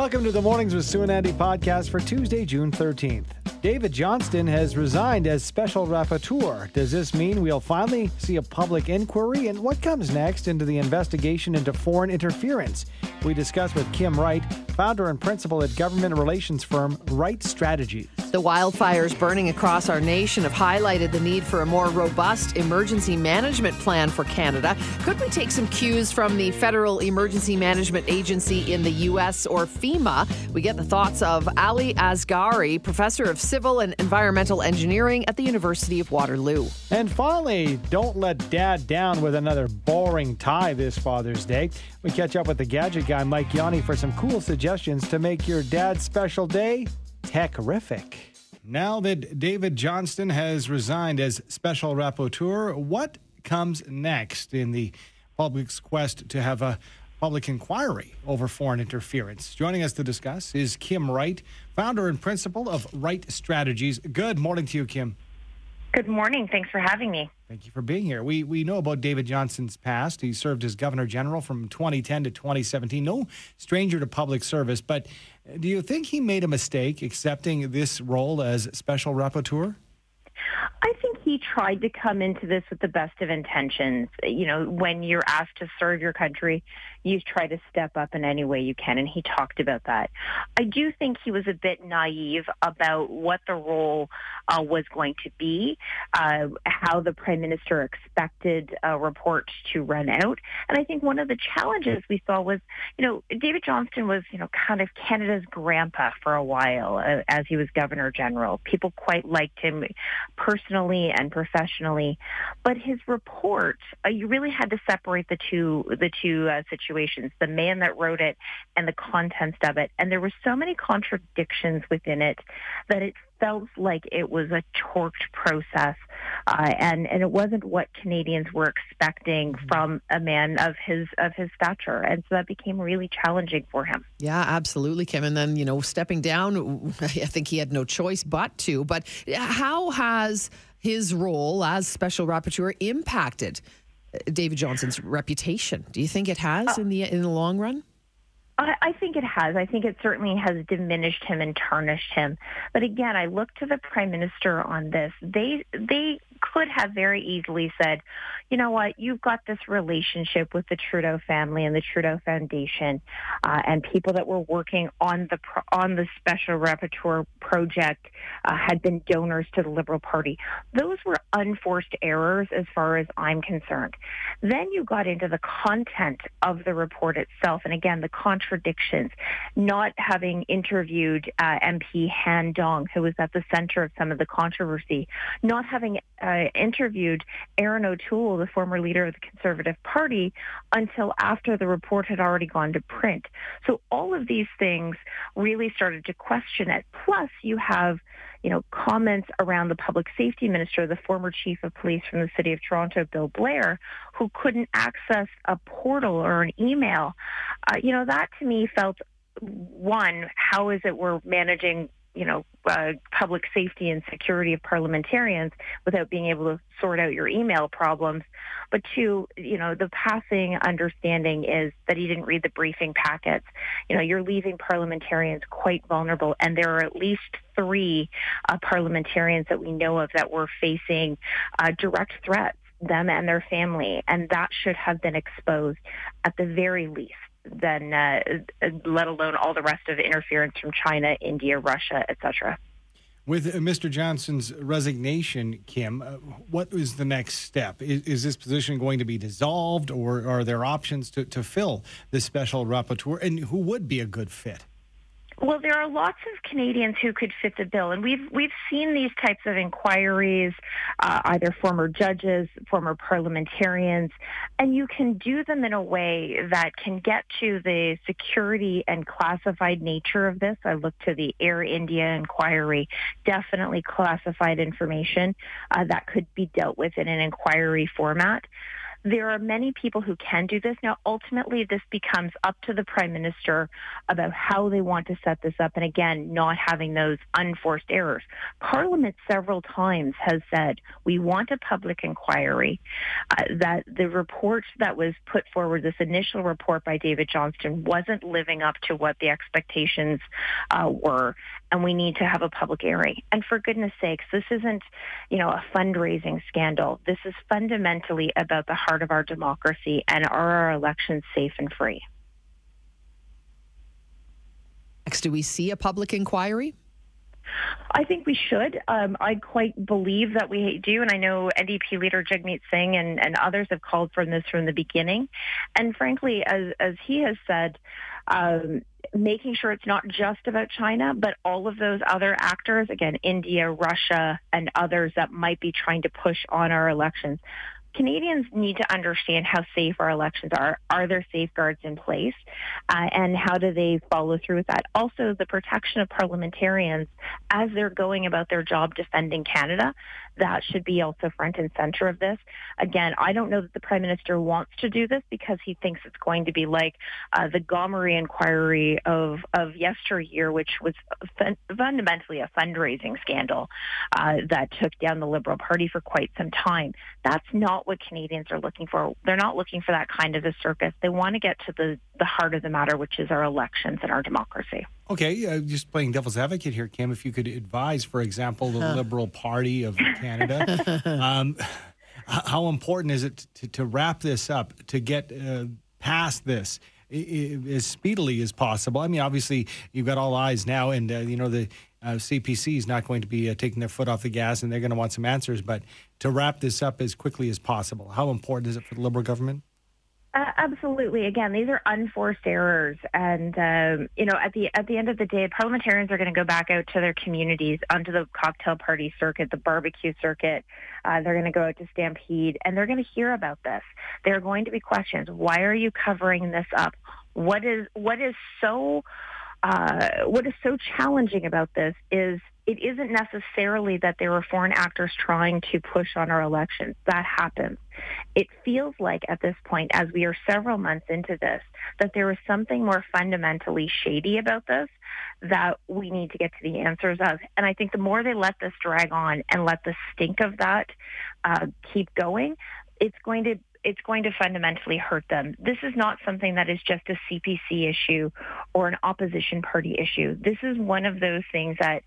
Welcome to the Mornings with Sue and Andy podcast for Tuesday, June 13th. David Johnston has resigned as special rapporteur. Does this mean we'll finally see a public inquiry? And what comes next into the investigation into foreign interference? We discuss with Kim Wright, founder and principal at government relations firm Wright Strategies. The wildfires burning across our nation have highlighted the need for a more robust emergency management plan for Canada. Could we take some cues from the Federal Emergency Management Agency in the U.S. or FEMA? We get the thoughts of Ali Asgary, professor of civil and environmental engineering at the University of Waterloo. And finally, don't let dad down with another boring tie this Father's Day. We catch up with the gadget guy, Mike Yawney, for some cool suggestions to make your dad's special day techrific. Now that David Johnston has resigned as special rapporteur, what comes next in the public's quest to have a public inquiry over foreign interference? Joining us to discuss is Kim Wright, founder and principal of Wright Strategies. Good morning to you, Kim. Good morning. Thanks for having me. Thank you for being here. We we know about David Johnston's past. He served as Governor General from 2010 to 2017. No stranger to public service, but uh, do you think he made a mistake accepting this role as special rapporteur? I think he tried to come into this with the best of intentions. You know, when you're asked to serve your country, you try to step up in any way you can, and he talked about that. I do think he was a bit naive about what the role uh, was going to be, uh, how the prime minister expected a report to run out, and I think one of the challenges we saw was, you know, David Johnston was, you know, kind of Canada's grandpa for a while uh, as he was governor general. People quite liked him personally and professionally, but his report, uh, you really had to separate the two the two uh, situations: the man that wrote it and the contents of it. And there were so many contradictions within it that it felt like it was a torqued process, uh, and and it wasn't what Canadians were expecting mm-hmm. from a man of his of his stature, and so that became really challenging for him. Yeah, absolutely, Kim. And then you know, stepping down, I think he had no choice but to. But how has his role as special rapporteur impacted David Johnston's reputation? Do you think it has uh, in the in the long run? I, I think it has. I think it certainly has diminished him and tarnished him. But again, I look to the prime minister on this. They they could have very easily said, you know what, you've got this relationship with the Trudeau family and the Trudeau Foundation, uh, and people that were working on the pro- on the special rapporteur project uh, had been donors to the Liberal Party. Those were unforced errors, as far as I'm concerned. Then you got into the content of the report itself, and again the contradictions. Not having interviewed uh, MP Han Dong, who was at the center of some of the controversy, not having uh, interviewed Erin O'Toole, the former leader of the Conservative Party, until after the report had already gone to print. So all of these things really started to question it. Plus, you have you know, comments around the public safety minister, the former chief of police from the city of Toronto, Bill Blair, who couldn't access a portal or an email. Uh, you know, that to me felt one, how is it we're managing you know, uh, public safety and security of parliamentarians without being able to sort out your email problems. But two, you know, the passing understanding is that he didn't read the briefing packets. You know, you're leaving parliamentarians quite vulnerable, and there are at least three uh, parliamentarians that we know of that were facing uh, direct threats them and their family, and that should have been exposed at the very least than uh, let alone all the rest of interference from China, India, Russia, etc. With uh, Mr. Johnston's resignation, Kim, uh, what is the next step? Is, is, this position going to be dissolved, or are there options to, to fill this special rapporteur? And who would be a good fit? Well, there are lots of Canadians who could fit the bill, and we've we've seen these types of inquiries, uh, either former judges, former parliamentarians, and you can do them in a way that can get to the security and classified nature of this. I look to the Air India inquiry, definitely classified information uh, that could be dealt with in an inquiry format. There are many people who can do this. Now, ultimately, this becomes up to the prime minister about how they want to set this up. And again, not having those unforced errors. Parliament several times has said we want a public inquiry. Uh, that the report that was put forward, this initial report by David Johnston, wasn't living up to what the expectations uh, were, and we need to have a public airing. And for goodness sakes, this isn't, you know, a fundraising scandal. This is fundamentally about the heart of our democracy and are our elections safe and free. Next, do we see a public inquiry? I think we should. Um, I quite believe that we do, and I know NDP leader Jagmeet Singh and, and others have called for this from the beginning. And frankly, as as he has said, um, making sure it's not just about China, but all of those other actors, again, India, Russia, and others that might be trying to push on our elections. Canadians need to understand how safe our elections are. Are there safeguards in place? Uh, and how do they follow through with that? Also, the protection of parliamentarians as they're going about their job defending Canada that should be also front and center of this. Again, I don't know that the Prime Minister wants to do this because he thinks it's going to be like uh, the Gomery inquiry of, of yesteryear, which was fun- fundamentally a fundraising scandal uh, that took down the Liberal Party for quite some time. That's not what Canadians are looking for. They're not looking for that kind of a circus. They want to get to the, the heart of the matter, which is our elections and our democracy. Okay, uh, just playing devil's advocate here, Kim. If you could advise, for example, the Liberal Party of Canada, um, how important is it to, to, wrap this up, to get uh, past this as speedily as possible? I mean, obviously, you've got all eyes now, and uh, you know the uh, CPC is not going to be uh, taking their foot off the gas, and they're going to want some answers. But to wrap this up as quickly as possible, how important is it for the Liberal government? Uh, absolutely. Again, these are unforced errors, and um, you know, at the at the end of the day, parliamentarians are going to go back out to their communities, onto the cocktail party circuit, the barbecue circuit. Uh, they're going to go out to Stampede, and they're going to hear about this. There are going to be questions. Why are you covering this up? What is what is so uh, what is so challenging about this is it isn't necessarily that there were foreign actors trying to push on our elections. That happens. It feels like at this point, as we are several months into this, that there is something more fundamentally shady about this that we need to get to the answers of. And I think the more they let this drag on and let the stink of that uh, keep going, it's going to it's going to fundamentally hurt them. This is not something that is just a CPC issue or an opposition party issue. This is one of those things that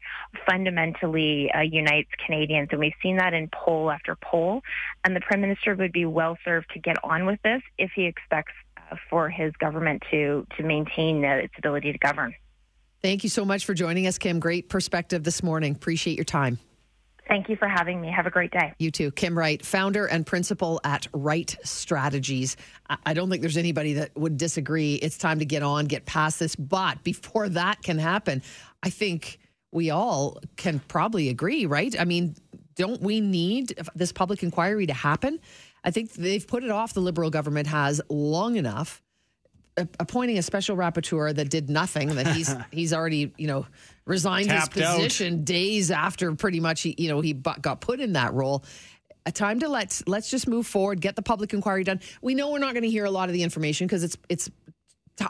fundamentally uh, unites Canadians, and we've seen that in poll after poll. And the Prime Minister would be well served to get on with this if he expects uh, for his government to to maintain uh, its ability to govern. Thank you so much for joining us, Kim. Great perspective this morning. Appreciate your time. Thank you for having me. Have a great day. You too. Kim Wright, founder and principal at Wright Strategies. I don't think there's anybody that would disagree. It's time to get on, get past this. But before that can happen, I think we all can probably agree, right? I mean, don't we need this public inquiry to happen? I think they've put it off, the Liberal government has long enough appointing a special rapporteur that did nothing that he's he's already you know resigned his position out. days after pretty much he you know he got put in that role. A time to let's let's just move forward get the public inquiry done. We know we're not going to hear a lot of the information because it's it's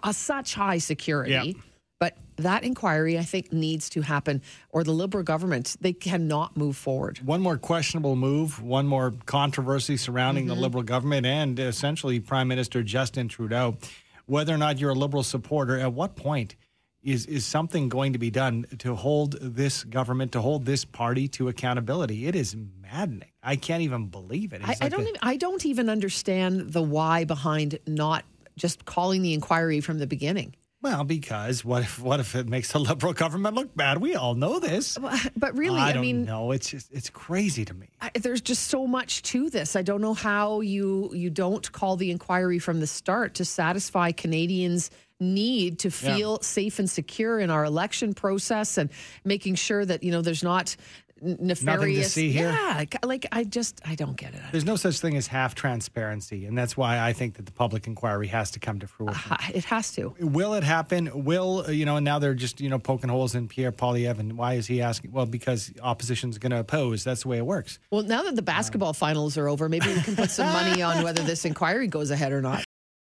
a, such high security. But that inquiry i think needs to happen or the liberal government they cannot move forward. One more questionable move one more controversy surrounding mm-hmm. the liberal government and essentially prime minister justin trudeau. Whether or not you're a liberal supporter, at what point is is something going to be done to hold this government, to hold this party to accountability? It is maddening. I can't even believe it. I, like I, don't. A, even, I don't even understand the why behind not just calling the inquiry from the beginning. Well, because what if what if it makes the liberal government look bad? We all know this. But really, I, I mean, no, it's just it's crazy to me. I, there's just so much to this. I don't know how you you don't call the inquiry from the start to satisfy Canadians' need to feel yeah. safe and secure in our election process and making sure that you know there's not nefarious. here? Yeah, like I just I don't get it. There's no such thing as half transparency, and that's why I think that the public inquiry has to come to fruition. Uh, it has to. Will it happen? Will you know? And now they're just you know poking holes in Pierre Poilievre. And why is he asking? Well, because opposition's going to oppose. That's the way it works. Well, now that the basketball finals are over, maybe we can put some money on whether this inquiry goes ahead or not.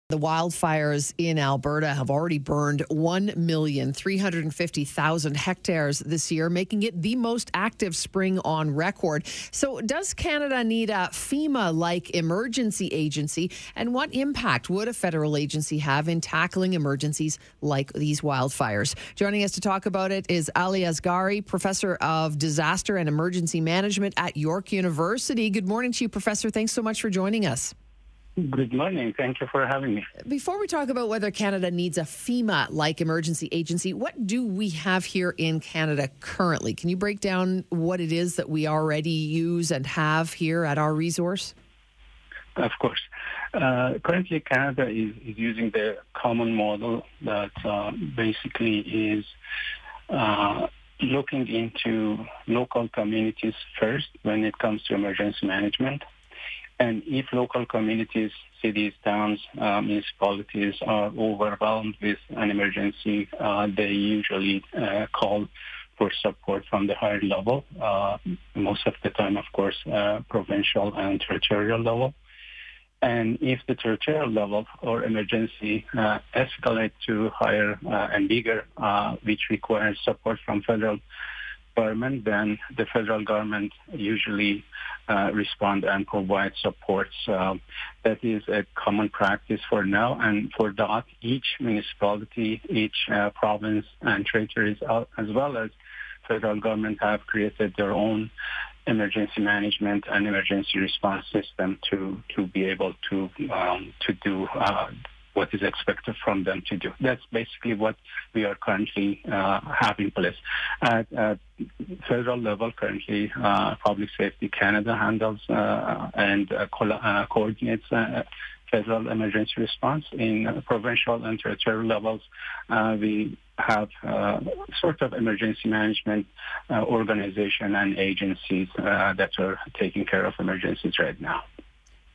The wildfires in Alberta have already burned 1,350,000 hectares this year, making it the most active spring on record. So, does Canada need a FEMA like emergency agency? And what impact would a federal agency have in tackling emergencies like these wildfires? Joining us to talk about it is Ali Asgary, professor of disaster and emergency management at York University. Good morning to you, Professor. Thanks so much for joining us. Good morning. Thank you for having me. Before we talk about whether Canada needs a FEMA like emergency agency, what do we have here in Canada currently? Can you break down what it is that we already use and have here at our resource? Of course. Uh, currently, Canada is, is, using the common model that uh, basically is uh, looking into local communities first when it comes to emergency management and if local communities, cities, towns, uh, municipalities are overwhelmed with an emergency, uh, they usually uh, call for support from the higher level, uh, most of the time, of course, uh, provincial and territorial level. And if the territorial level or emergency uh, escalate to higher and bigger, which requires support from federal then the federal government usually uh, respond and provide supports. That is a common practice for now, and for that, each municipality, each uh, province and territories, as well as federal government, have created their own emergency management and emergency response system to to be able to um, to do uh, what is expected from them to do. That's basically what we are currently uh, in place. At, at federal level, currently, uh, Public Safety Canada handles uh, and uh, co- uh, coordinates uh, federal emergency response. In provincial and territorial levels, we have sort of emergency management organization and agencies that are taking care of emergencies right now.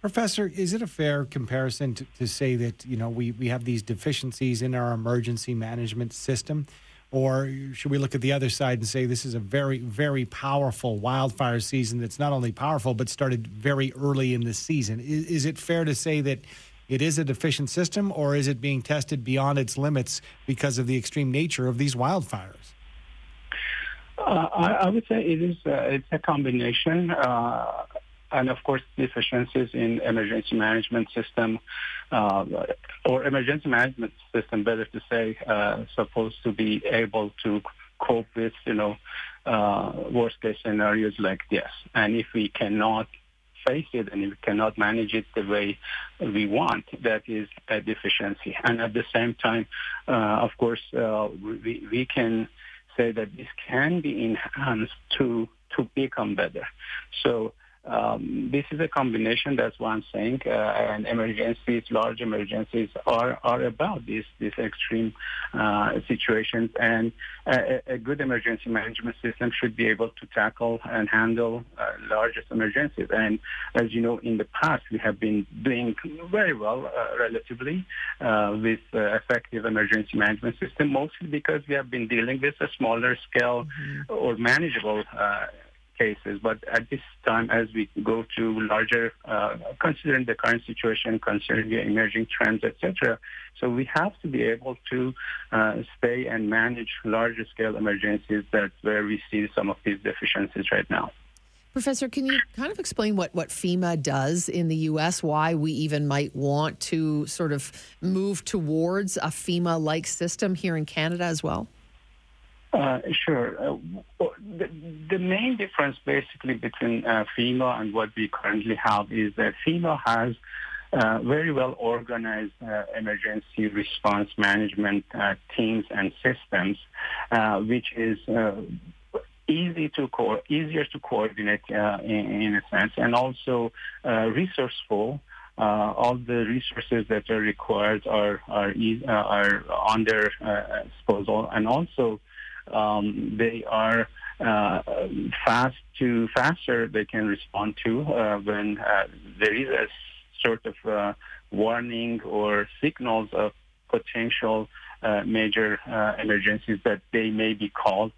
Professor, is it a fair comparison to, to say that you know we, we have these deficiencies in our emergency management system? Or should we look at the other side and say this is a very, very powerful wildfire season that's not only powerful, but started very early in the season? Is, is, it fair to say that it is a deficient system, or is it being tested beyond its limits because of the extreme nature of these wildfires? Uh, I, I, would say it is. Uh, it's a combination. Uh, and of course deficiencies in emergency management system uh, or emergency management system, better to say, uh, supposed to be able to cope with, you know, uh, worst case scenarios like this. And if we cannot face it and if we cannot manage it the way we want, that is a deficiency. And at the same time, uh, of course, uh, we, we can say that this can be enhanced to to become better. So um, this is a combination. That's what I'm saying. Uh, and emergencies, large emergencies, are are about these these extreme uh, situations. And a, a, good emergency management system should be able to tackle and handle uh, largest emergencies. And as you know, in the past we have been doing very well, uh, relatively, uh, with uh, effective emergency management system. Mostly because we have been dealing with a smaller scale mm-hmm. or manageable cases. But at this time, as we go to larger, uh, considering the current situation, considering the emerging trends, etc., so we have to be able to uh, stay and manage larger scale emergencies. That's where we see some of these deficiencies right now. Professor, can you kind of explain what, what FEMA does in the U.S., why we even might want to sort of move towards a FEMA like system here in Canada as well? Uh, sure. Uh, the, the, main difference basically between uh, FEMA and what we currently have is that FEMA has uh, very well organized uh, emergency response management uh, teams and systems, which is easy to co- easier to coordinate in, in, a sense, and also resourceful. all the resources that are required are are, are on their disposal, and also um, they are uh, fast to faster they can respond to uh, when uh, there is a sort of uh, warning or signals of potential uh, major uh, emergencies that they may be called.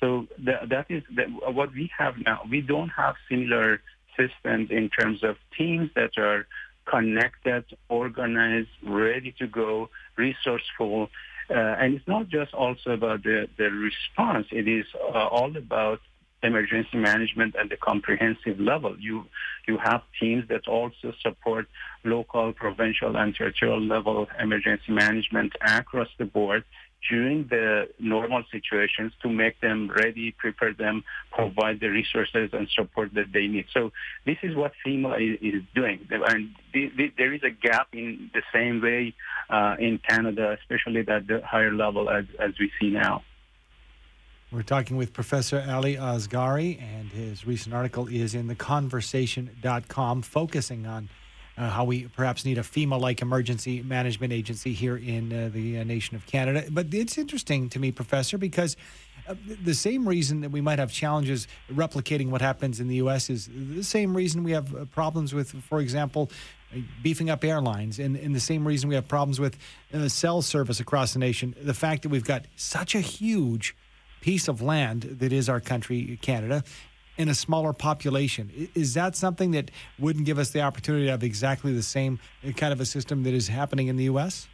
So that, that is that what we have now. We don't have similar systems in terms of teams that are connected, organized, ready to go, resourceful. Uh, and it's not just also about the, the response. It is uh, all about emergency management at the comprehensive level. You you have teams that also support local, provincial, and territorial level emergency management across the board during the normal situations to make them ready, prepare them, provide the resources and support that they need. So this is what FEMA is, doing. And the, the, there is a gap in the same way uh, in Canada, especially at the higher level as, as we see now. We're talking with Professor Ali Asgary, and his recent article is in theconversation.com, focusing on uh, how we perhaps need a FEMA like emergency management agency here in uh, the uh, nation of Canada. But it's interesting to me, Professor, because uh, the same reason that we might have challenges replicating what happens in the U.S. is the same reason we have uh, problems with, for example, beefing up airlines, and, and the same reason we have problems with uh, cell service across the nation. The fact that we've got such a huge piece of land that is our country, Canada, in a smaller population. Is that something that wouldn't give us the opportunity to have exactly the same kind of a system that is happening in the U.S.?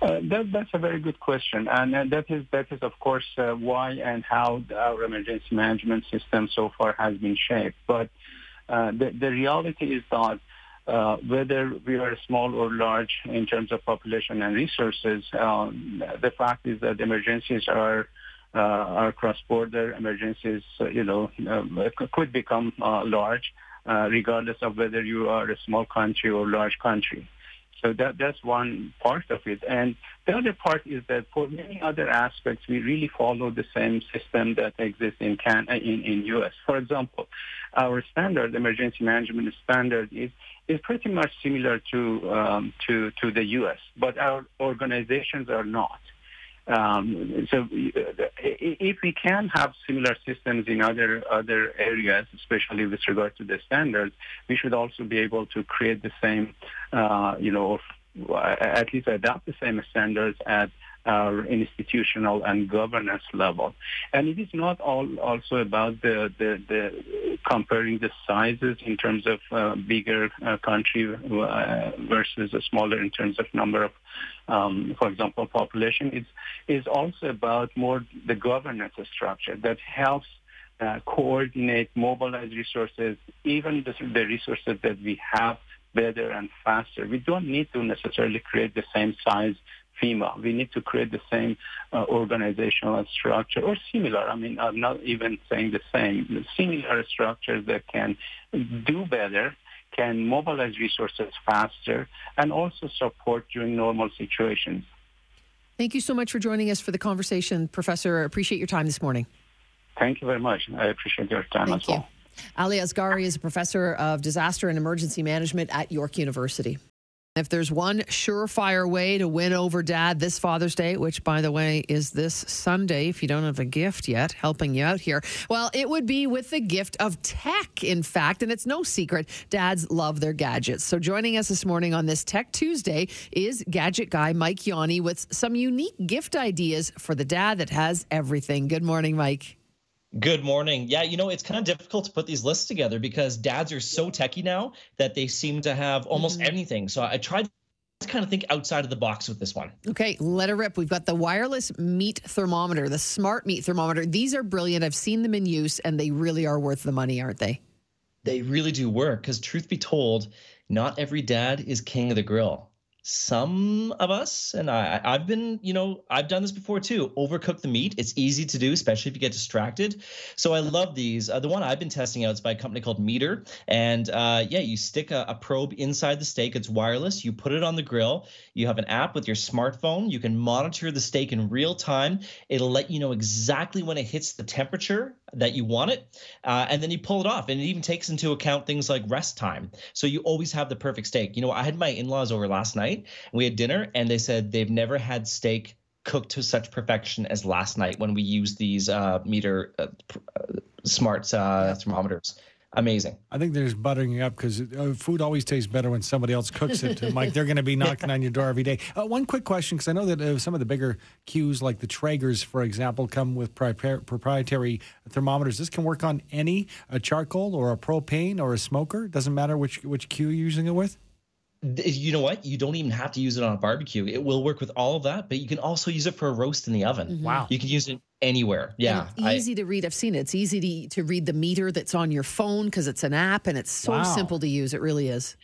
Uh, that, that's a very good question, and uh, that is that is of course uh, why and how our emergency management system so far has been shaped. But uh, the, the reality is that uh, whether we are small or large in terms of population and resources, um, the fact is that emergencies are our cross-border emergencies, uh, you know, um, could become uh, large, regardless of whether you are a small country or large country. So that that's one part of it. And the other part is that for many other aspects, we really follow the same system that exists in Can in, in US. For example, our standard emergency management standard is is pretty much similar to um, to to the US, but our organizations are not. Um, so if we can have similar systems in other other areas, especially with regard to the standards, we should also be able to create the same, uh, you know, at least adopt the same standards at our institutional and governance level. And it is not all also about the, the, the comparing the sizes in terms of uh, bigger uh, country uh, versus a smaller in terms of number of, um, for example, population. It's, is also about more the governance structure that helps uh, coordinate, mobilize resources, even the, the resources that we have better and faster. We don't need to necessarily create the same size FEMA. We need to create the same uh, organizational structure or similar. I mean, I'm not even saying the same. Similar structures that can do better, can mobilize resources faster, and also support during normal situations. Thank you so much for joining us for the conversation, Professor. I appreciate your time this morning. Thank you very much. I appreciate your time Thank as you. well. Ali Asgary is a professor of disaster and emergency management at York University. If there's one surefire way to win over dad this Father's Day, which by the way is this Sunday, if you don't have a gift yet, helping you out here, well, it would be with the gift of tech, in fact. And it's no secret, dads love their gadgets. So joining us this morning on this Tech Tuesday is gadget guy Mike Yawney with some unique gift ideas for the dad that has everything. Good morning, Mike. Good morning. Yeah, you know, it's kind of difficult to put these lists together because dads are so techy now that they seem to have almost mm-hmm. anything. So I tried to kind of think outside of the box with this one. Okay, let it rip. We've got the wireless meat thermometer, the smart meat thermometer. These are brilliant. I've seen them in use and they really are worth the money, aren't they? They really do work because, truth be told, not every dad is king of the grill some of us and I, i've been you know i've done this before too. Overcook the meat. It's easy to do especially if you get distracted. So i love these. Uh, the one i've been testing out is by a company called Meater, and uh, yeah you stick a, a, probe inside the steak. It's wireless. You put it on the grill. You have an app with your smartphone. You can monitor the steak in real time. It'll let you know exactly when it hits the temperature that you want it uh, and then you pull it off. And it even takes into account things like rest time. So you always have the perfect steak. You know i had my in-laws over last night. We had dinner, and they said they've never had steak cooked to such perfection as last night when we used these uh, Meater uh, uh smart uh, thermometers amazing. I think there's buttering up because uh, food always tastes better when somebody else cooks it. Mike, they're going to be knocking on your door every day. Uh, one quick question, because I know that uh, some of the bigger cues, like the Traegers, for example, come with pri- proprietary thermometers. This can work on any a charcoal or a propane or a smoker. Doesn't matter which which cue you're using it with you know what? You don't even have to use it on a barbecue. It will work with all of that, but you can also use it for a roast in the oven. Mm-hmm. Wow. You can use it anywhere. Yeah. easy I, to read. I've seen it. It's easy to, to read the meter that's on your phone because it's an app and it's so wow. simple to use. It really is.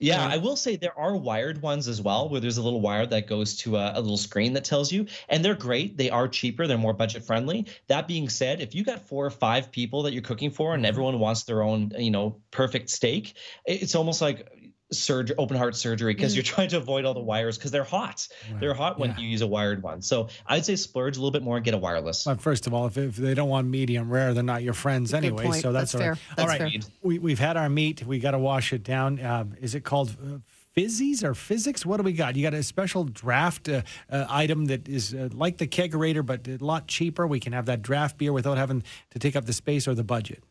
Yeah, I will say there are wired ones as well, where there's a little wire that goes to a, a, little screen that tells you, and they're great. They are cheaper, they're more budget friendly. That being said, if you got four or five people that you're cooking for, and everyone wants their own, you know, perfect steak, it's almost like surgery, open heart surgery, because mm. you're trying to avoid all the wires because they're hot. Right. They're hot when yeah. you use a wired one. So I'd say splurge a little bit more and get a wireless. Well, first of all, if, if they don't want medium rare, they're not your friends Good anyway. Point. So that's, that's fair. That's all right. Fair. We, we've had our meat. We got to wash it down. Uh, is it called? Uh, fizzies or Fizzics? What do we got? You got a special draft uh, uh, item that is uh, like the kegerator, but a lot cheaper. We can have that draft beer without having to take up the space or the budget.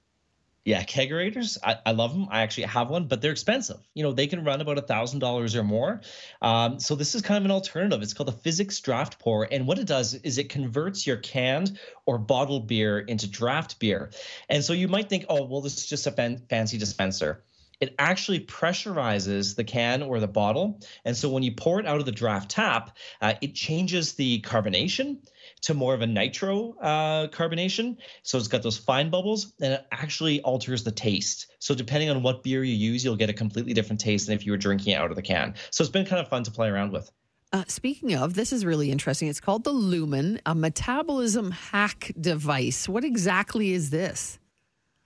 Yeah, kegerators. I, I, love them. I actually have one, but they're expensive. You know, they can run about a thousand dollars or more. Um, so this is kind of an alternative. It's called a Fizzics draft pour, and what it does is it converts your canned or bottled beer into draft beer. And so you might think, oh, well, this is just a fan- fancy dispenser it actually pressurizes the can or the bottle. And so when you pour it out of the draft tap, uh, it changes the carbonation to more of a nitro uh, carbonation. So it's got those fine bubbles and it actually alters the taste. So depending on what beer you use, you'll get a completely different taste than if you were drinking it out of the can. So it's been kind of fun to play around with. Uh, speaking of, this is really interesting. It's called the Lumen, a metabolism hack device. What exactly is this?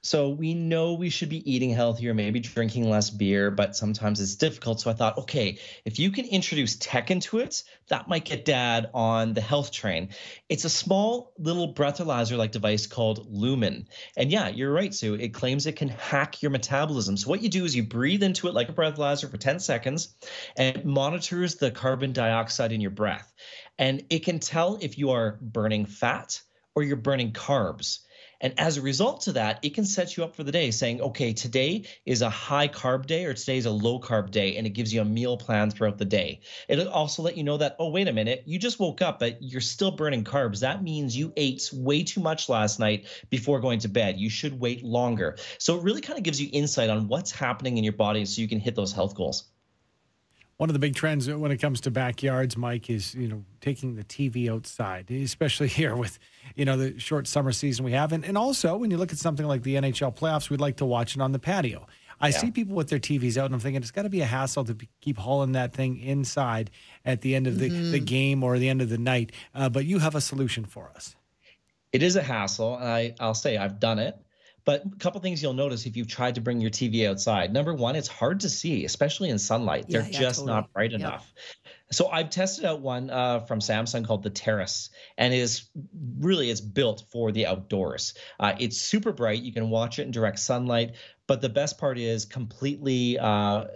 So we know we should be eating healthier, maybe drinking less beer, but sometimes it's difficult. So I thought, okay, if you can introduce tech into it, that might get dad on the health train. It's a small little breathalyzer like device called Lumen. And yeah, you're right, Sue. It claims it can hack your metabolism. So what you do is you breathe into it like a breathalyzer for 10 seconds and it monitors the carbon dioxide in your breath. And it can tell if you are burning fat or you're burning carbs. And as a result of that, it can set you up for the day saying, okay, today is a high carb day or today is a low carb day. And it gives you a meal plan throughout the day. It'll also let you know that, oh, wait a minute, you just woke up, but you're still burning carbs. That means you ate way too much last night before going to bed. You should wait longer. So it really kind of gives you insight on what's happening in your body so you can hit those health goals. One of the big trends when it comes to backyards, Mike, is you know taking the TV outside, especially here with you know the short summer season we have, and, and also when you look at something like the NHL playoffs, we'd like to watch it on the patio. I yeah. see people with their TVs out, and I'm thinking it's got to be a hassle to be, keep hauling that thing inside at the end of the, mm-hmm. the game or the end of the night. Uh, but you have a solution for us. It is a hassle. And I, I'll say I've done it. But a couple things you'll notice if you've tried to bring your TV outside. Number one, it's hard to see, especially in sunlight. They're yeah, just totally. not bright yep. enough. So I've tested out one uh, from Samsung called the Terrace, and it is really it's built for the outdoors. Uh, it's super bright. You can watch it in direct sunlight. But the best part is completely. Uh,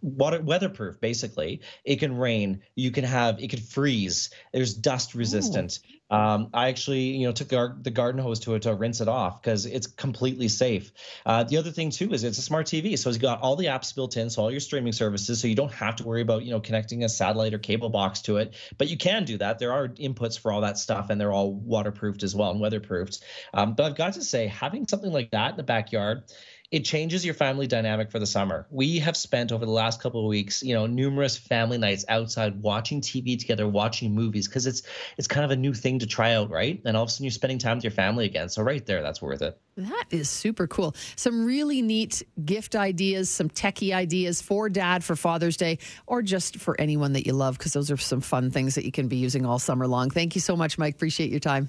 water weatherproof basically it can rain you can have it can freeze there's dust resistant Um, I actually, you know, took the, the garden hose to it to rinse it off because it's completely safe. Uh, the other thing too is it's a smart TV, so it's got all the apps built in, so all your streaming services, so you don't have to worry about you know connecting a satellite or cable box to it. But you can do that. There are inputs for all that stuff, and they're all waterproofed as well and weatherproofed. Um, but I've got to say, having something like that in the backyard it changes your family dynamic for the summer. We have spent over the last couple of weeks, you know, numerous family nights outside watching TV together, watching movies because it's it's kind of a new thing to try out, right? And all of a sudden you're spending time with your family again. So right there, that's worth it. That is super cool. Some really neat gift ideas, some techie ideas for dad for Father's Day, or just for anyone that you love, because those are some fun things that you can be using all summer long. Thank you so much, Mike. Appreciate your time.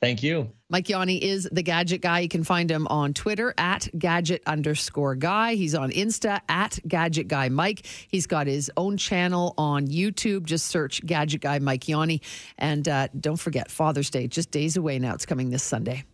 Thank you. Mike Yawney is the gadget guy. You can find him on Twitter at gadget underscore guy. He's on Insta at gadget guy Mike. He's got his own channel on YouTube. Just search gadget guy Mike Yawney. And uh, don't forget, Father's Day, just days away now. It's coming this Sunday.